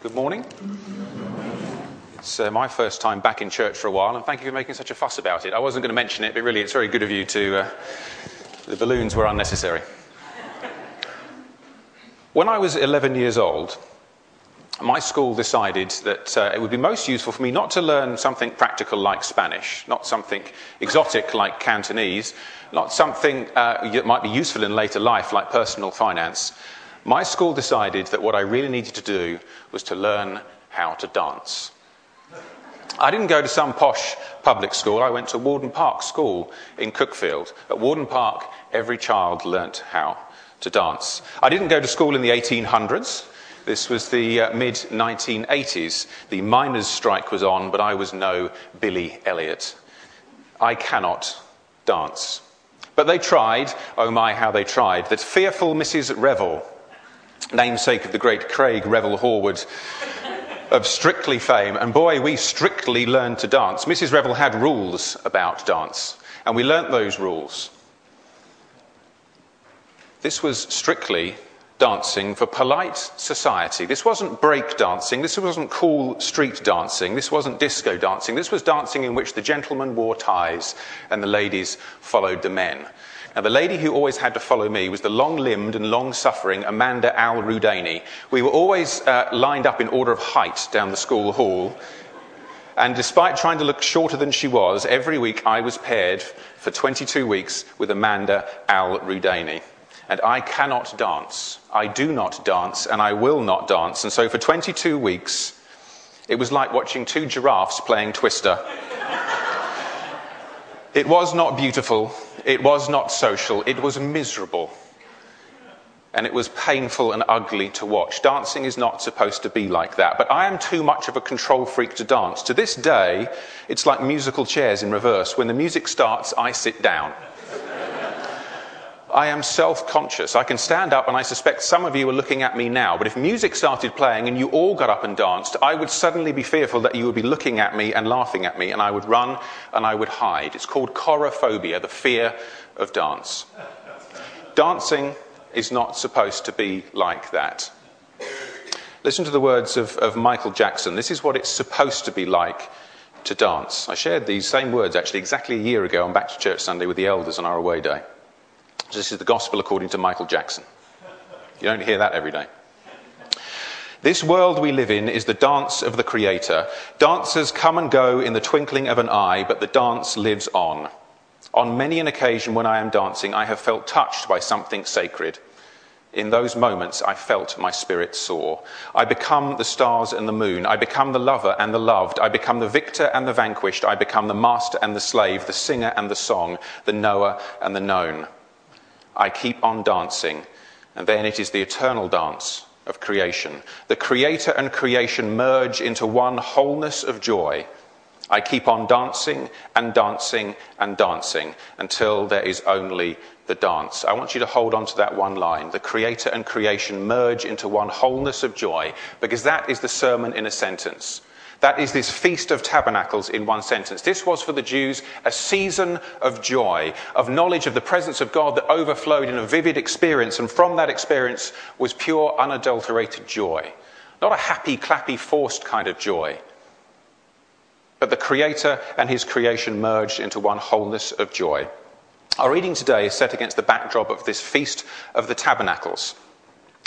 Good morning. It's uh, my first time back in church for a while, and thank you for making such a fuss about it. I wasn't going to mention it, but really, it's very good of you to. Uh, the balloons were unnecessary. When I was 11 years old, my school decided that uh, it would be most useful for me not to learn something practical like Spanish, not something exotic like Cantonese, not something uh, that might be useful in later life like personal finance. My school decided that what I really needed to do was to learn how to dance. I didn't go to some posh public school. I went to Warden Park School in Cuckfield. At Warden Park, every child learnt how to dance. I didn't go to school in the 1800s. This was the uh, mid 1980s. The miners' strike was on, but I was no Billy Elliot. I cannot dance. But they tried, oh my, how they tried. That fearful Mrs. Revel, namesake of the great Craig Revel Horwood of Strictly fame, and boy, we strictly learned to dance. Mrs. Revel had rules about dance, and we learnt those rules. This was strictly dancing for polite society. This wasn't break dancing. This wasn't cool street dancing. This wasn't disco dancing. This was dancing in which the gentlemen wore ties and the ladies followed the men. The lady who always had to follow me was the long limbed and long suffering Amanda Al Rudani. We were always uh, lined up in order of height down the school hall. And despite trying to look shorter than she was, every week I was paired for 22 weeks with Amanda Al Rudani and I cannot dance. I do not dance, and I will not dance. And so for 22 weeks, it was like watching two giraffes playing Twister. it was not beautiful, it was not social, it was miserable. And it was painful and ugly to watch. Dancing is not supposed to be like that. But I am too much of a control freak to dance. To this day, it's like musical chairs in reverse. When the music starts, I sit down. I am self conscious. I can stand up, and I suspect some of you are looking at me now. But if music started playing and you all got up and danced, I would suddenly be fearful that you would be looking at me and laughing at me, and I would run and I would hide. It's called chorophobia, the fear of dance. Dancing is not supposed to be like that. Listen to the words of, of Michael Jackson. This is what it's supposed to be like to dance. I shared these same words actually exactly a year ago on Back to Church Sunday with the elders on our away day. This is the gospel according to Michael Jackson. You don't hear that every day. This world we live in is the dance of the Creator. Dancers come and go in the twinkling of an eye, but the dance lives on. On many an occasion when I am dancing, I have felt touched by something sacred. In those moments, I felt my spirit soar. I become the stars and the moon. I become the lover and the loved. I become the victor and the vanquished. I become the master and the slave, the singer and the song, the knower and the known. I keep on dancing, and then it is the eternal dance of creation. The creator and creation merge into one wholeness of joy. I keep on dancing and dancing and dancing until there is only the dance. I want you to hold on to that one line. The creator and creation merge into one wholeness of joy, because that is the sermon in a sentence. That is this Feast of Tabernacles in one sentence. This was for the Jews a season of joy, of knowledge of the presence of God that overflowed in a vivid experience, and from that experience was pure, unadulterated joy. Not a happy, clappy, forced kind of joy. But the Creator and His creation merged into one wholeness of joy. Our reading today is set against the backdrop of this Feast of the Tabernacles.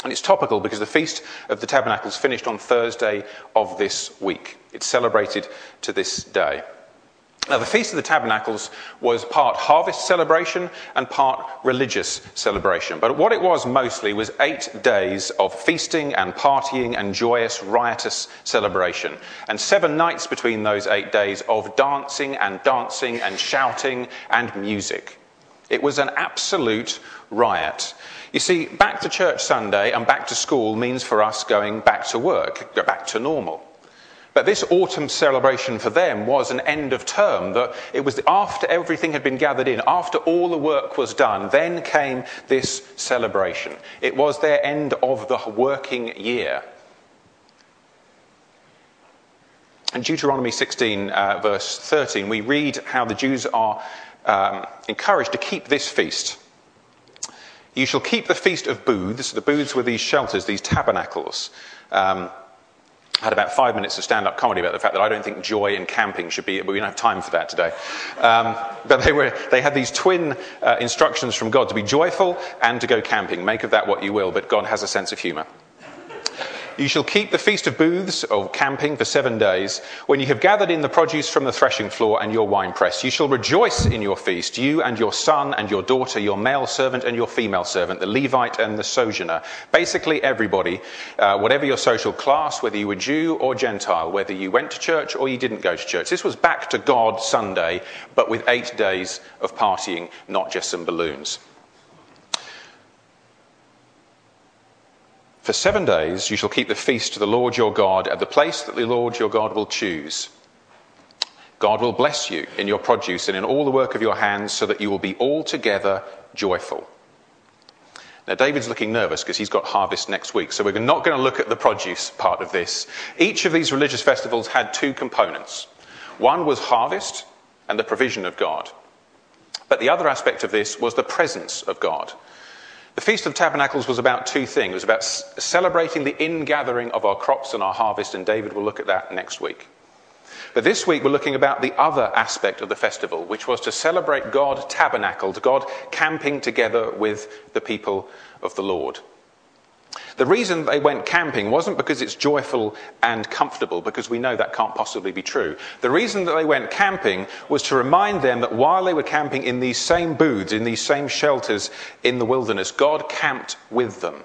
And it's topical because the Feast of the Tabernacles finished on Thursday of this week. It's celebrated to this day. Now, the Feast of the Tabernacles was part harvest celebration and part religious celebration. But what it was mostly was eight days of feasting and partying and joyous, riotous celebration. And seven nights between those eight days of dancing and dancing and shouting and music. It was an absolute riot. You see, back to church Sunday and back to school means for us going back to work, back to normal. But this autumn celebration for them was an end of term. That it was after everything had been gathered in, after all the work was done, then came this celebration. It was their end of the working year. In Deuteronomy 16, uh, verse 13, we read how the Jews are um, encouraged to keep this feast. You shall keep the feast of booths. The booths were these shelters, these tabernacles. Um, had about five minutes of stand up comedy about the fact that I don't think joy and camping should be, but we don't have time for that today. Um, but they, were, they had these twin uh, instructions from God to be joyful and to go camping. Make of that what you will, but God has a sense of humour. You shall keep the feast of booths or camping for seven days, when you have gathered in the produce from the threshing floor and your winepress. You shall rejoice in your feast, you and your son and your daughter, your male servant and your female servant, the Levite and the sojourner. Basically, everybody, uh, whatever your social class, whether you were Jew or Gentile, whether you went to church or you didn't go to church. This was back to God Sunday, but with eight days of partying, not just some balloons. For seven days you shall keep the feast to the Lord your God at the place that the Lord your God will choose. God will bless you in your produce and in all the work of your hands, so that you will be altogether joyful. Now, David's looking nervous because he's got harvest next week, so we're not going to look at the produce part of this. Each of these religious festivals had two components one was harvest and the provision of God. But the other aspect of this was the presence of God. The Feast of Tabernacles was about two things. It was about celebrating the ingathering of our crops and our harvest, and David will look at that next week. But this week we're looking about the other aspect of the festival, which was to celebrate God tabernacled, God camping together with the people of the Lord. The reason they went camping wasn't because it's joyful and comfortable, because we know that can't possibly be true. The reason that they went camping was to remind them that while they were camping in these same booths, in these same shelters in the wilderness, God camped with them.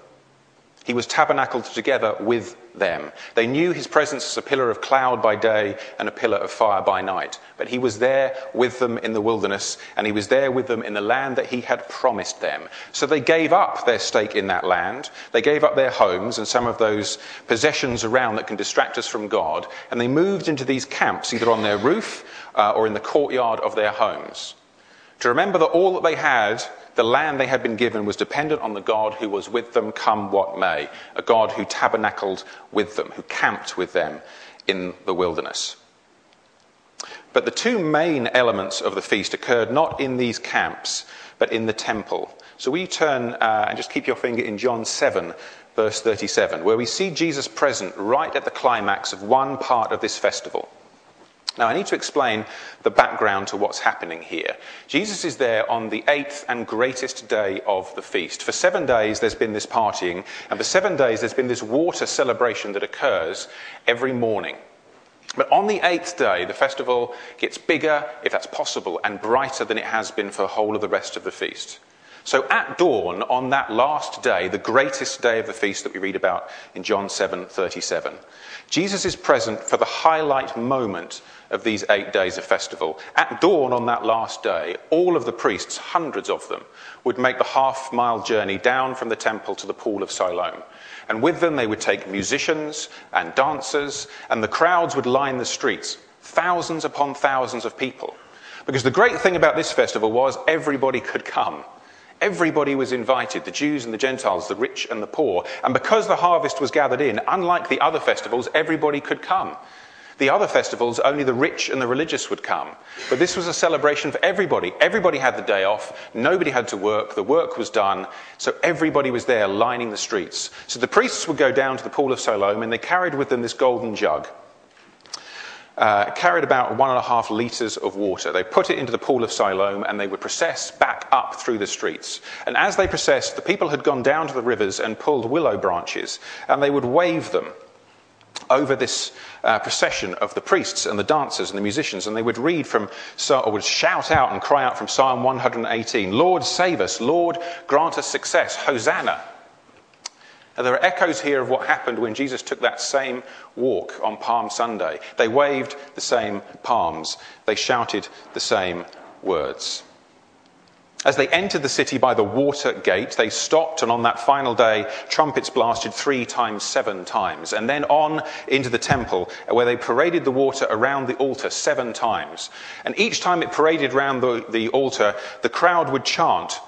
He was tabernacled together with them. They knew his presence as a pillar of cloud by day and a pillar of fire by night. But he was there with them in the wilderness, and he was there with them in the land that he had promised them. So they gave up their stake in that land. They gave up their homes and some of those possessions around that can distract us from God, and they moved into these camps, either on their roof uh, or in the courtyard of their homes. To remember that all that they had the land they had been given was dependent on the God who was with them, come what may, a God who tabernacled with them, who camped with them in the wilderness. But the two main elements of the feast occurred not in these camps, but in the temple. So we turn uh, and just keep your finger in John 7, verse 37, where we see Jesus present right at the climax of one part of this festival. Now, I need to explain the background to what's happening here. Jesus is there on the eighth and greatest day of the feast. For seven days, there's been this partying, and for seven days, there's been this water celebration that occurs every morning. But on the eighth day, the festival gets bigger, if that's possible, and brighter than it has been for the whole of the rest of the feast. So at dawn, on that last day, the greatest day of the feast that we read about in John 7 37, Jesus is present for the highlight moment of these eight days of festival. At dawn on that last day, all of the priests, hundreds of them, would make the half mile journey down from the temple to the pool of Siloam. And with them, they would take musicians and dancers, and the crowds would line the streets, thousands upon thousands of people. Because the great thing about this festival was everybody could come. Everybody was invited, the Jews and the Gentiles, the rich and the poor. And because the harvest was gathered in, unlike the other festivals, everybody could come. The other festivals, only the rich and the religious would come. But this was a celebration for everybody. Everybody had the day off. Nobody had to work. The work was done. So everybody was there lining the streets. So the priests would go down to the pool of Siloam and they carried with them this golden jug. Uh, carried about one and a half litres of water. They put it into the pool of Siloam and they would process back up through the streets. And as they processed, the people had gone down to the rivers and pulled willow branches and they would wave them over this uh, procession of the priests and the dancers and the musicians, and they would read from, or would shout out and cry out from Psalm 118 Lord, save us. Lord, grant us success. Hosanna. Now, there are echoes here of what happened when Jesus took that same walk on Palm Sunday. They waved the same palms, they shouted the same words. As they entered the city by the water gate, they stopped, and on that final day, trumpets blasted three times, seven times. And then on into the temple, where they paraded the water around the altar seven times. And each time it paraded around the, the altar, the crowd would chant,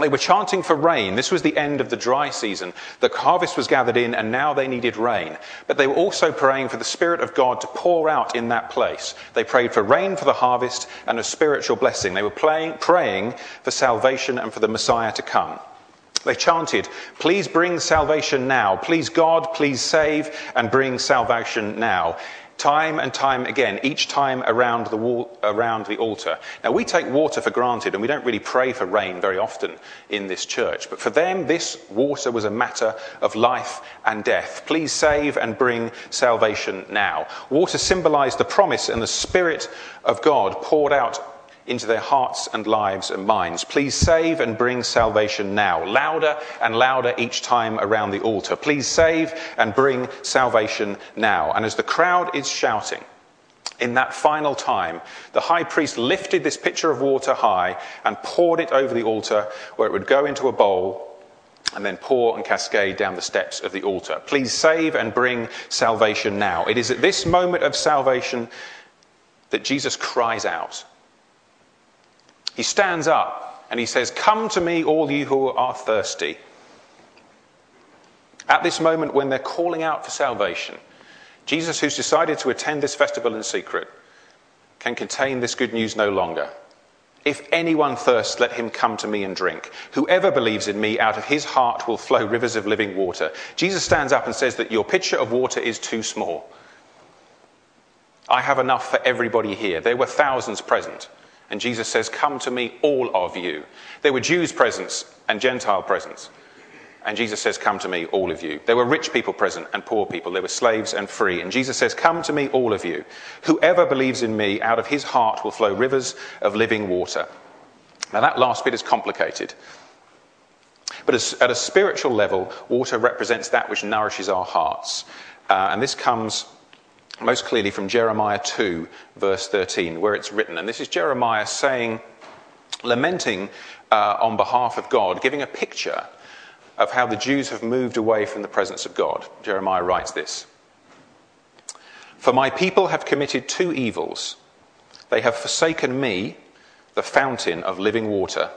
they were chanting for rain. This was the end of the dry season. The harvest was gathered in, and now they needed rain. But they were also praying for the Spirit of God to pour out in that place. They prayed for rain for the harvest and a spiritual blessing. They were praying, praying for salvation and for the Messiah to come. They chanted, Please bring salvation now. Please, God, please save and bring salvation now. Time and time again, each time around the, wall, around the altar. Now, we take water for granted and we don't really pray for rain very often in this church. But for them, this water was a matter of life and death. Please save and bring salvation now. Water symbolized the promise and the Spirit of God poured out into their hearts and lives and minds. Please save and bring salvation now. Louder and louder each time around the altar. Please save and bring salvation now. And as the crowd is shouting, in that final time, the high priest lifted this pitcher of water high and poured it over the altar where it would go into a bowl and then pour and cascade down the steps of the altar. Please save and bring salvation now. It is at this moment of salvation that Jesus cries out he stands up and he says, Come to me, all you who are thirsty. At this moment, when they're calling out for salvation, Jesus, who's decided to attend this festival in secret, can contain this good news no longer. If anyone thirsts, let him come to me and drink. Whoever believes in me, out of his heart will flow rivers of living water. Jesus stands up and says that your pitcher of water is too small. I have enough for everybody here. There were thousands present. And Jesus says, Come to me, all of you. There were Jews present and Gentile present. And Jesus says, Come to me, all of you. There were rich people present and poor people. There were slaves and free. And Jesus says, Come to me, all of you. Whoever believes in me, out of his heart will flow rivers of living water. Now, that last bit is complicated. But at a spiritual level, water represents that which nourishes our hearts. Uh, and this comes most clearly from Jeremiah 2, verse 13, where it's written. And this is Jeremiah saying, lamenting uh, on behalf of God, giving a picture of how the Jews have moved away from the presence of God. Jeremiah writes this For my people have committed two evils. They have forsaken me, the fountain of living water,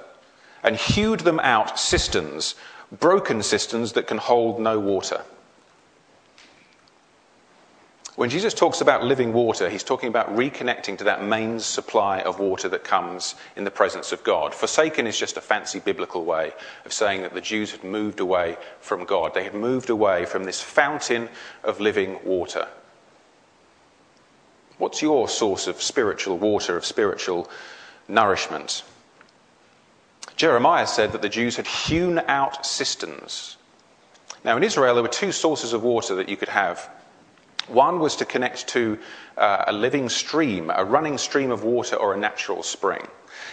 and hewed them out cisterns, broken cisterns that can hold no water. When Jesus talks about living water, he's talking about reconnecting to that main supply of water that comes in the presence of God. Forsaken is just a fancy biblical way of saying that the Jews had moved away from God. They had moved away from this fountain of living water. What's your source of spiritual water, of spiritual nourishment? Jeremiah said that the Jews had hewn out cisterns. Now, in Israel, there were two sources of water that you could have one was to connect to uh, a living stream, a running stream of water or a natural spring.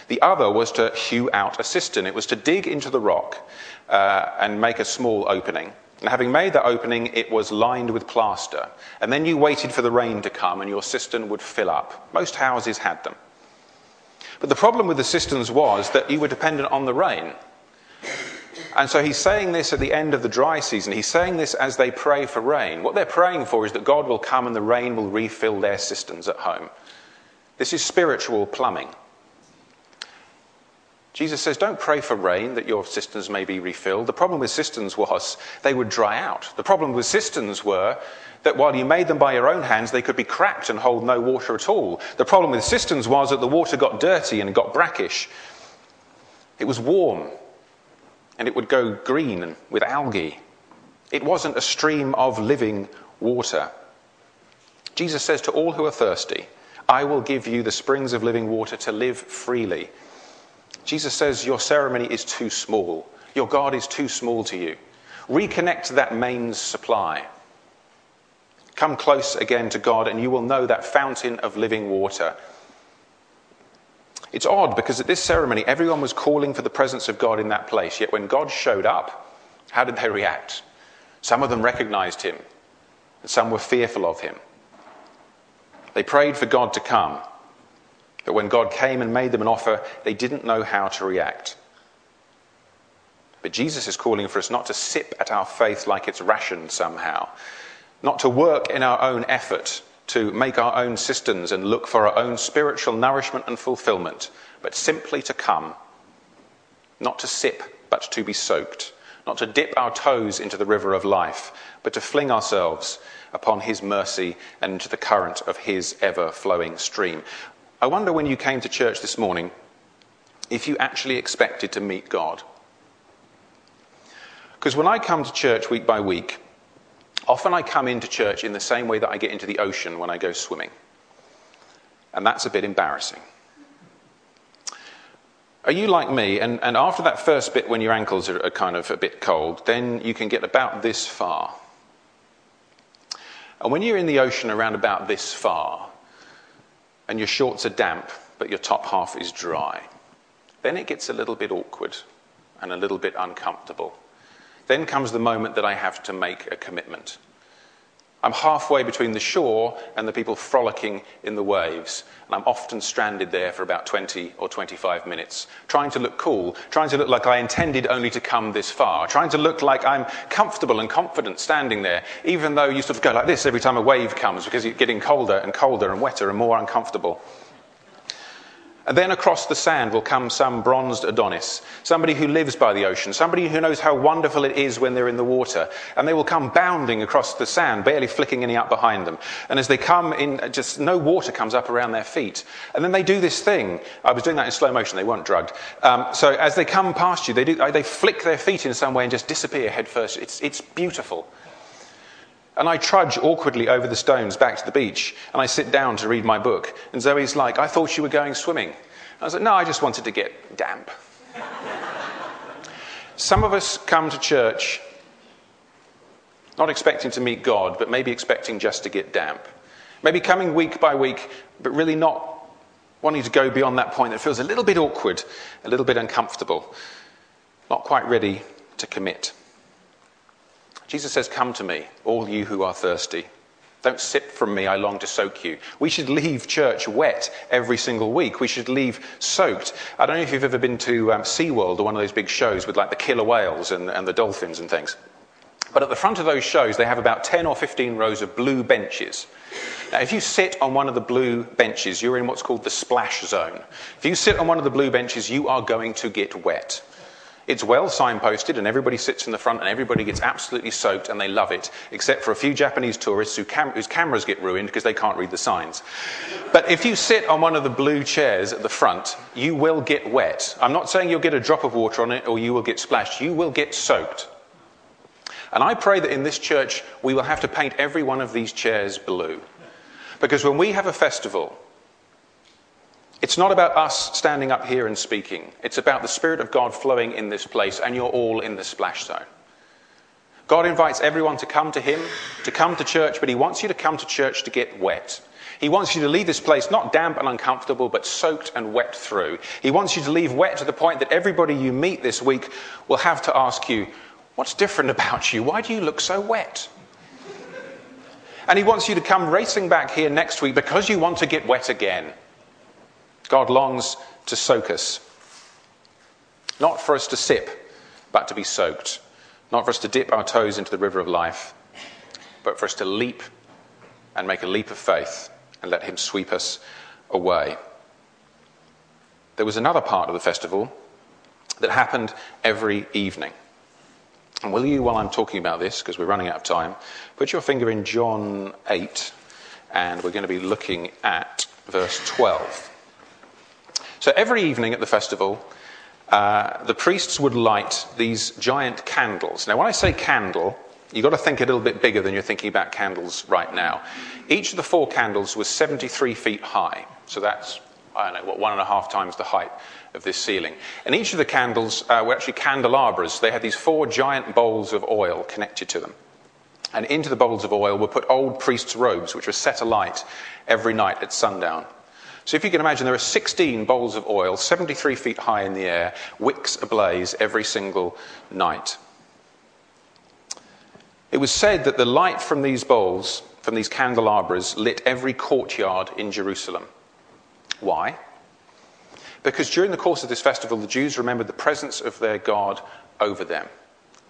The other was to hew out a cistern. It was to dig into the rock uh, and make a small opening. And having made that opening, it was lined with plaster. And then you waited for the rain to come and your cistern would fill up. Most houses had them. But the problem with the cisterns was that you were dependent on the rain. And so he's saying this at the end of the dry season. He's saying this as they pray for rain. What they're praying for is that God will come and the rain will refill their cisterns at home. This is spiritual plumbing. Jesus says, Don't pray for rain that your cisterns may be refilled. The problem with cisterns was they would dry out. The problem with cisterns were that while you made them by your own hands, they could be cracked and hold no water at all. The problem with cisterns was that the water got dirty and got brackish. It was warm and it would go green with algae. It wasn't a stream of living water. Jesus says to all who are thirsty, I will give you the springs of living water to live freely. Jesus says, Your ceremony is too small. Your God is too small to you. Reconnect to that main supply. Come close again to God, and you will know that fountain of living water it's odd because at this ceremony, everyone was calling for the presence of God in that place. Yet when God showed up, how did they react? Some of them recognized him, and some were fearful of him. They prayed for God to come, but when God came and made them an offer, they didn't know how to react. But Jesus is calling for us not to sip at our faith like it's rationed somehow, not to work in our own effort to make our own systems and look for our own spiritual nourishment and fulfillment, but simply to come, not to sip, but to be soaked, not to dip our toes into the river of life, but to fling ourselves upon His mercy and into the current of His ever flowing stream. I wonder when you came to church this morning if you actually expected to meet God. Because when I come to church week by week, often I come into church in the same way that I get into the ocean when I go swimming. And that's a bit embarrassing. Are you like me? And, and after that first bit, when your ankles are, are kind of a bit cold, then you can get about this far. And when you're in the ocean around about this far, and your shorts are damp, but your top half is dry, then it gets a little bit awkward and a little bit uncomfortable. Then comes the moment that I have to make a commitment. I'm halfway between the shore and the people frolicking in the waves, and I'm often stranded there for about 20 or 25 minutes, trying to look cool, trying to look like I intended only to come this far, trying to look like I'm comfortable and confident standing there, even though you sort of go like this every time a wave comes because you're getting colder and colder and wetter and more uncomfortable. And then across the sand will come some bronzed Adonis, somebody who lives by the ocean, somebody who knows how wonderful it is when they're in the water. And they will come bounding across the sand, barely flicking any up behind them. And as they come in, just no water comes up around their feet. And then they do this thing. I was doing that in slow motion, they weren't drugged. Um, so as they come past you, they, do, they flick their feet in some way and just disappear headfirst. It's, it's beautiful. And I trudge awkwardly over the stones back to the beach, and I sit down to read my book. And Zoe's like, I thought you were going swimming. I was like, no, I just wanted to get damp. Some of us come to church not expecting to meet God, but maybe expecting just to get damp. Maybe coming week by week, but really not wanting to go beyond that point that feels a little bit awkward, a little bit uncomfortable, not quite ready to commit. Jesus says, Come to me, all you who are thirsty. Don't sip from me, I long to soak you. We should leave church wet every single week. We should leave soaked. I don't know if you've ever been to um, SeaWorld or one of those big shows with like the killer whales and, and the dolphins and things. But at the front of those shows, they have about 10 or 15 rows of blue benches. Now, if you sit on one of the blue benches, you're in what's called the splash zone. If you sit on one of the blue benches, you are going to get wet. It's well signposted, and everybody sits in the front, and everybody gets absolutely soaked, and they love it, except for a few Japanese tourists who cam- whose cameras get ruined because they can't read the signs. But if you sit on one of the blue chairs at the front, you will get wet. I'm not saying you'll get a drop of water on it or you will get splashed. You will get soaked. And I pray that in this church we will have to paint every one of these chairs blue. Because when we have a festival, it's not about us standing up here and speaking. It's about the Spirit of God flowing in this place, and you're all in the splash zone. God invites everyone to come to Him, to come to church, but He wants you to come to church to get wet. He wants you to leave this place not damp and uncomfortable, but soaked and wet through. He wants you to leave wet to the point that everybody you meet this week will have to ask you, What's different about you? Why do you look so wet? And He wants you to come racing back here next week because you want to get wet again. God longs to soak us. Not for us to sip, but to be soaked. Not for us to dip our toes into the river of life, but for us to leap and make a leap of faith and let Him sweep us away. There was another part of the festival that happened every evening. And will you, while I'm talking about this, because we're running out of time, put your finger in John 8, and we're going to be looking at verse 12. So every evening at the festival, uh, the priests would light these giant candles. Now, when I say candle, you've got to think a little bit bigger than you're thinking about candles right now. Each of the four candles was 73 feet high. So that's, I don't know, what, one and a half times the height of this ceiling. And each of the candles uh, were actually candelabras. They had these four giant bowls of oil connected to them. And into the bowls of oil were put old priests' robes, which were set alight every night at sundown. So if you can imagine, there are 16 bowls of oil, 73 feet high in the air, wicks ablaze every single night. It was said that the light from these bowls, from these candelabras, lit every courtyard in Jerusalem. Why? Because during the course of this festival, the Jews remembered the presence of their God over them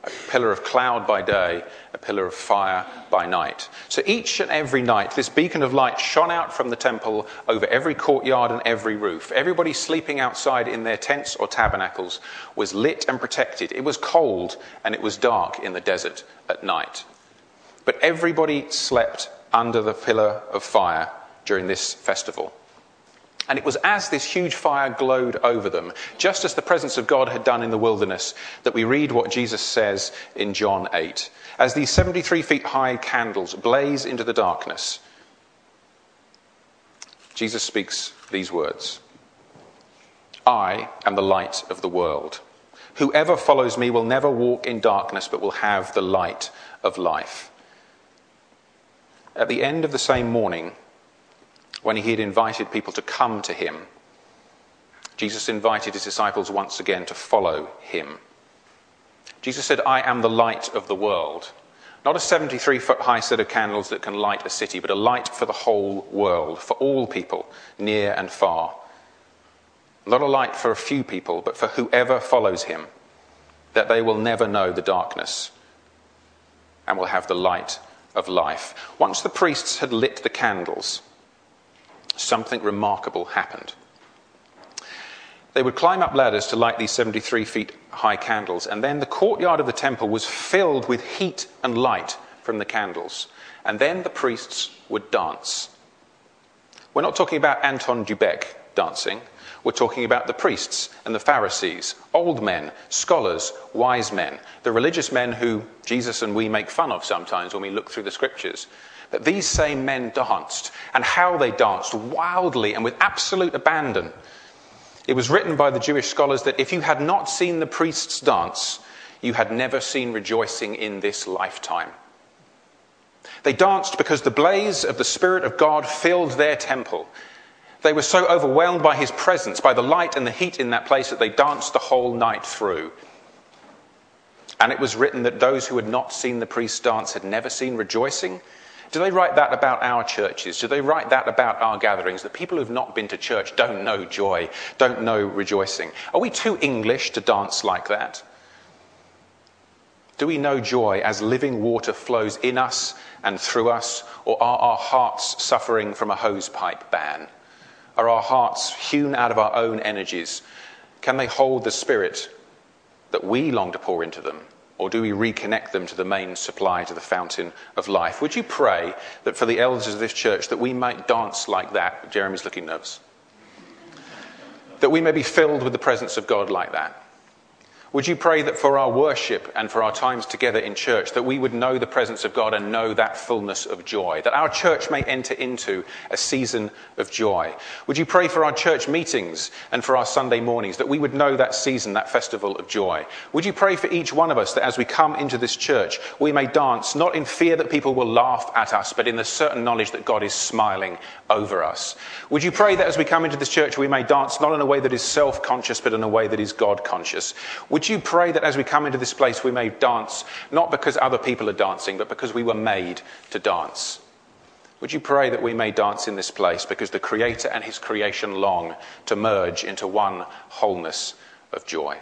a pillar of cloud by day, a pillar of fire by night. So each and every night, this beacon of light shone out from the temple over every courtyard and every roof. Everybody sleeping outside in their tents or tabernacles was lit and protected. It was cold and it was dark in the desert at night. But everybody slept under the pillar of fire during this festival. And it was as this huge fire glowed over them, just as the presence of God had done in the wilderness, that we read what Jesus says in John 8. As these 73 feet high candles blaze into the darkness, Jesus speaks these words I am the light of the world. Whoever follows me will never walk in darkness, but will have the light of life. At the end of the same morning, when he had invited people to come to him, Jesus invited his disciples once again to follow him. Jesus said, I am the light of the world. Not a 73 foot high set of candles that can light a city, but a light for the whole world, for all people, near and far. Not a light for a few people, but for whoever follows him, that they will never know the darkness and will have the light of life. Once the priests had lit the candles, something remarkable happened. They would climb up ladders to light these 73 feet high candles, and then the courtyard of the temple was filled with heat and light from the candles. And then the priests would dance. We're not talking about Anton du Beke dancing. We're talking about the priests and the Pharisees, old men, scholars, wise men, the religious men who Jesus and we make fun of sometimes when we look through the scriptures. But these same men danced, and how they danced wildly and with absolute abandon. It was written by the Jewish scholars that if you had not seen the priests dance, you had never seen rejoicing in this lifetime. They danced because the blaze of the Spirit of God filled their temple they were so overwhelmed by his presence, by the light and the heat in that place, that they danced the whole night through. And it was written that those who had not seen the priests dance had never seen rejoicing. Do they write that about our churches? Do they write that about our gatherings? That people who've not been to church don't know joy, don't know rejoicing? Are we too English to dance like that? Do we know joy as living water flows in us and through us, or are our hearts suffering from a hosepipe ban? Are our hearts hewn out of our own energies? Can they hold the spirit that we long to pour into them? Or do we reconnect them to the main supply, to the fountain of life? Would you pray that for the elders of this church that we might dance like that? Jeremy's looking nervous. That we may be filled with the presence of God like that. Would you pray that for our worship and for our times together in church, that we would know the presence of God and know that fullness of joy, that our church may enter into a season of joy? Would you pray for our church meetings and for our Sunday mornings, that we would know that season, that festival of joy? Would you pray for each one of us that as we come into this church, we may dance not in fear that people will laugh at us, but in the certain knowledge that God is smiling over us? Would you pray that as we come into this church, we may dance not in a way that is self conscious, but in a way that is God conscious? Would you pray that as we come into this place, we may dance, not because other people are dancing, but because we were made to dance? Would you pray that we may dance in this place because the Creator and His creation long to merge into one wholeness of joy?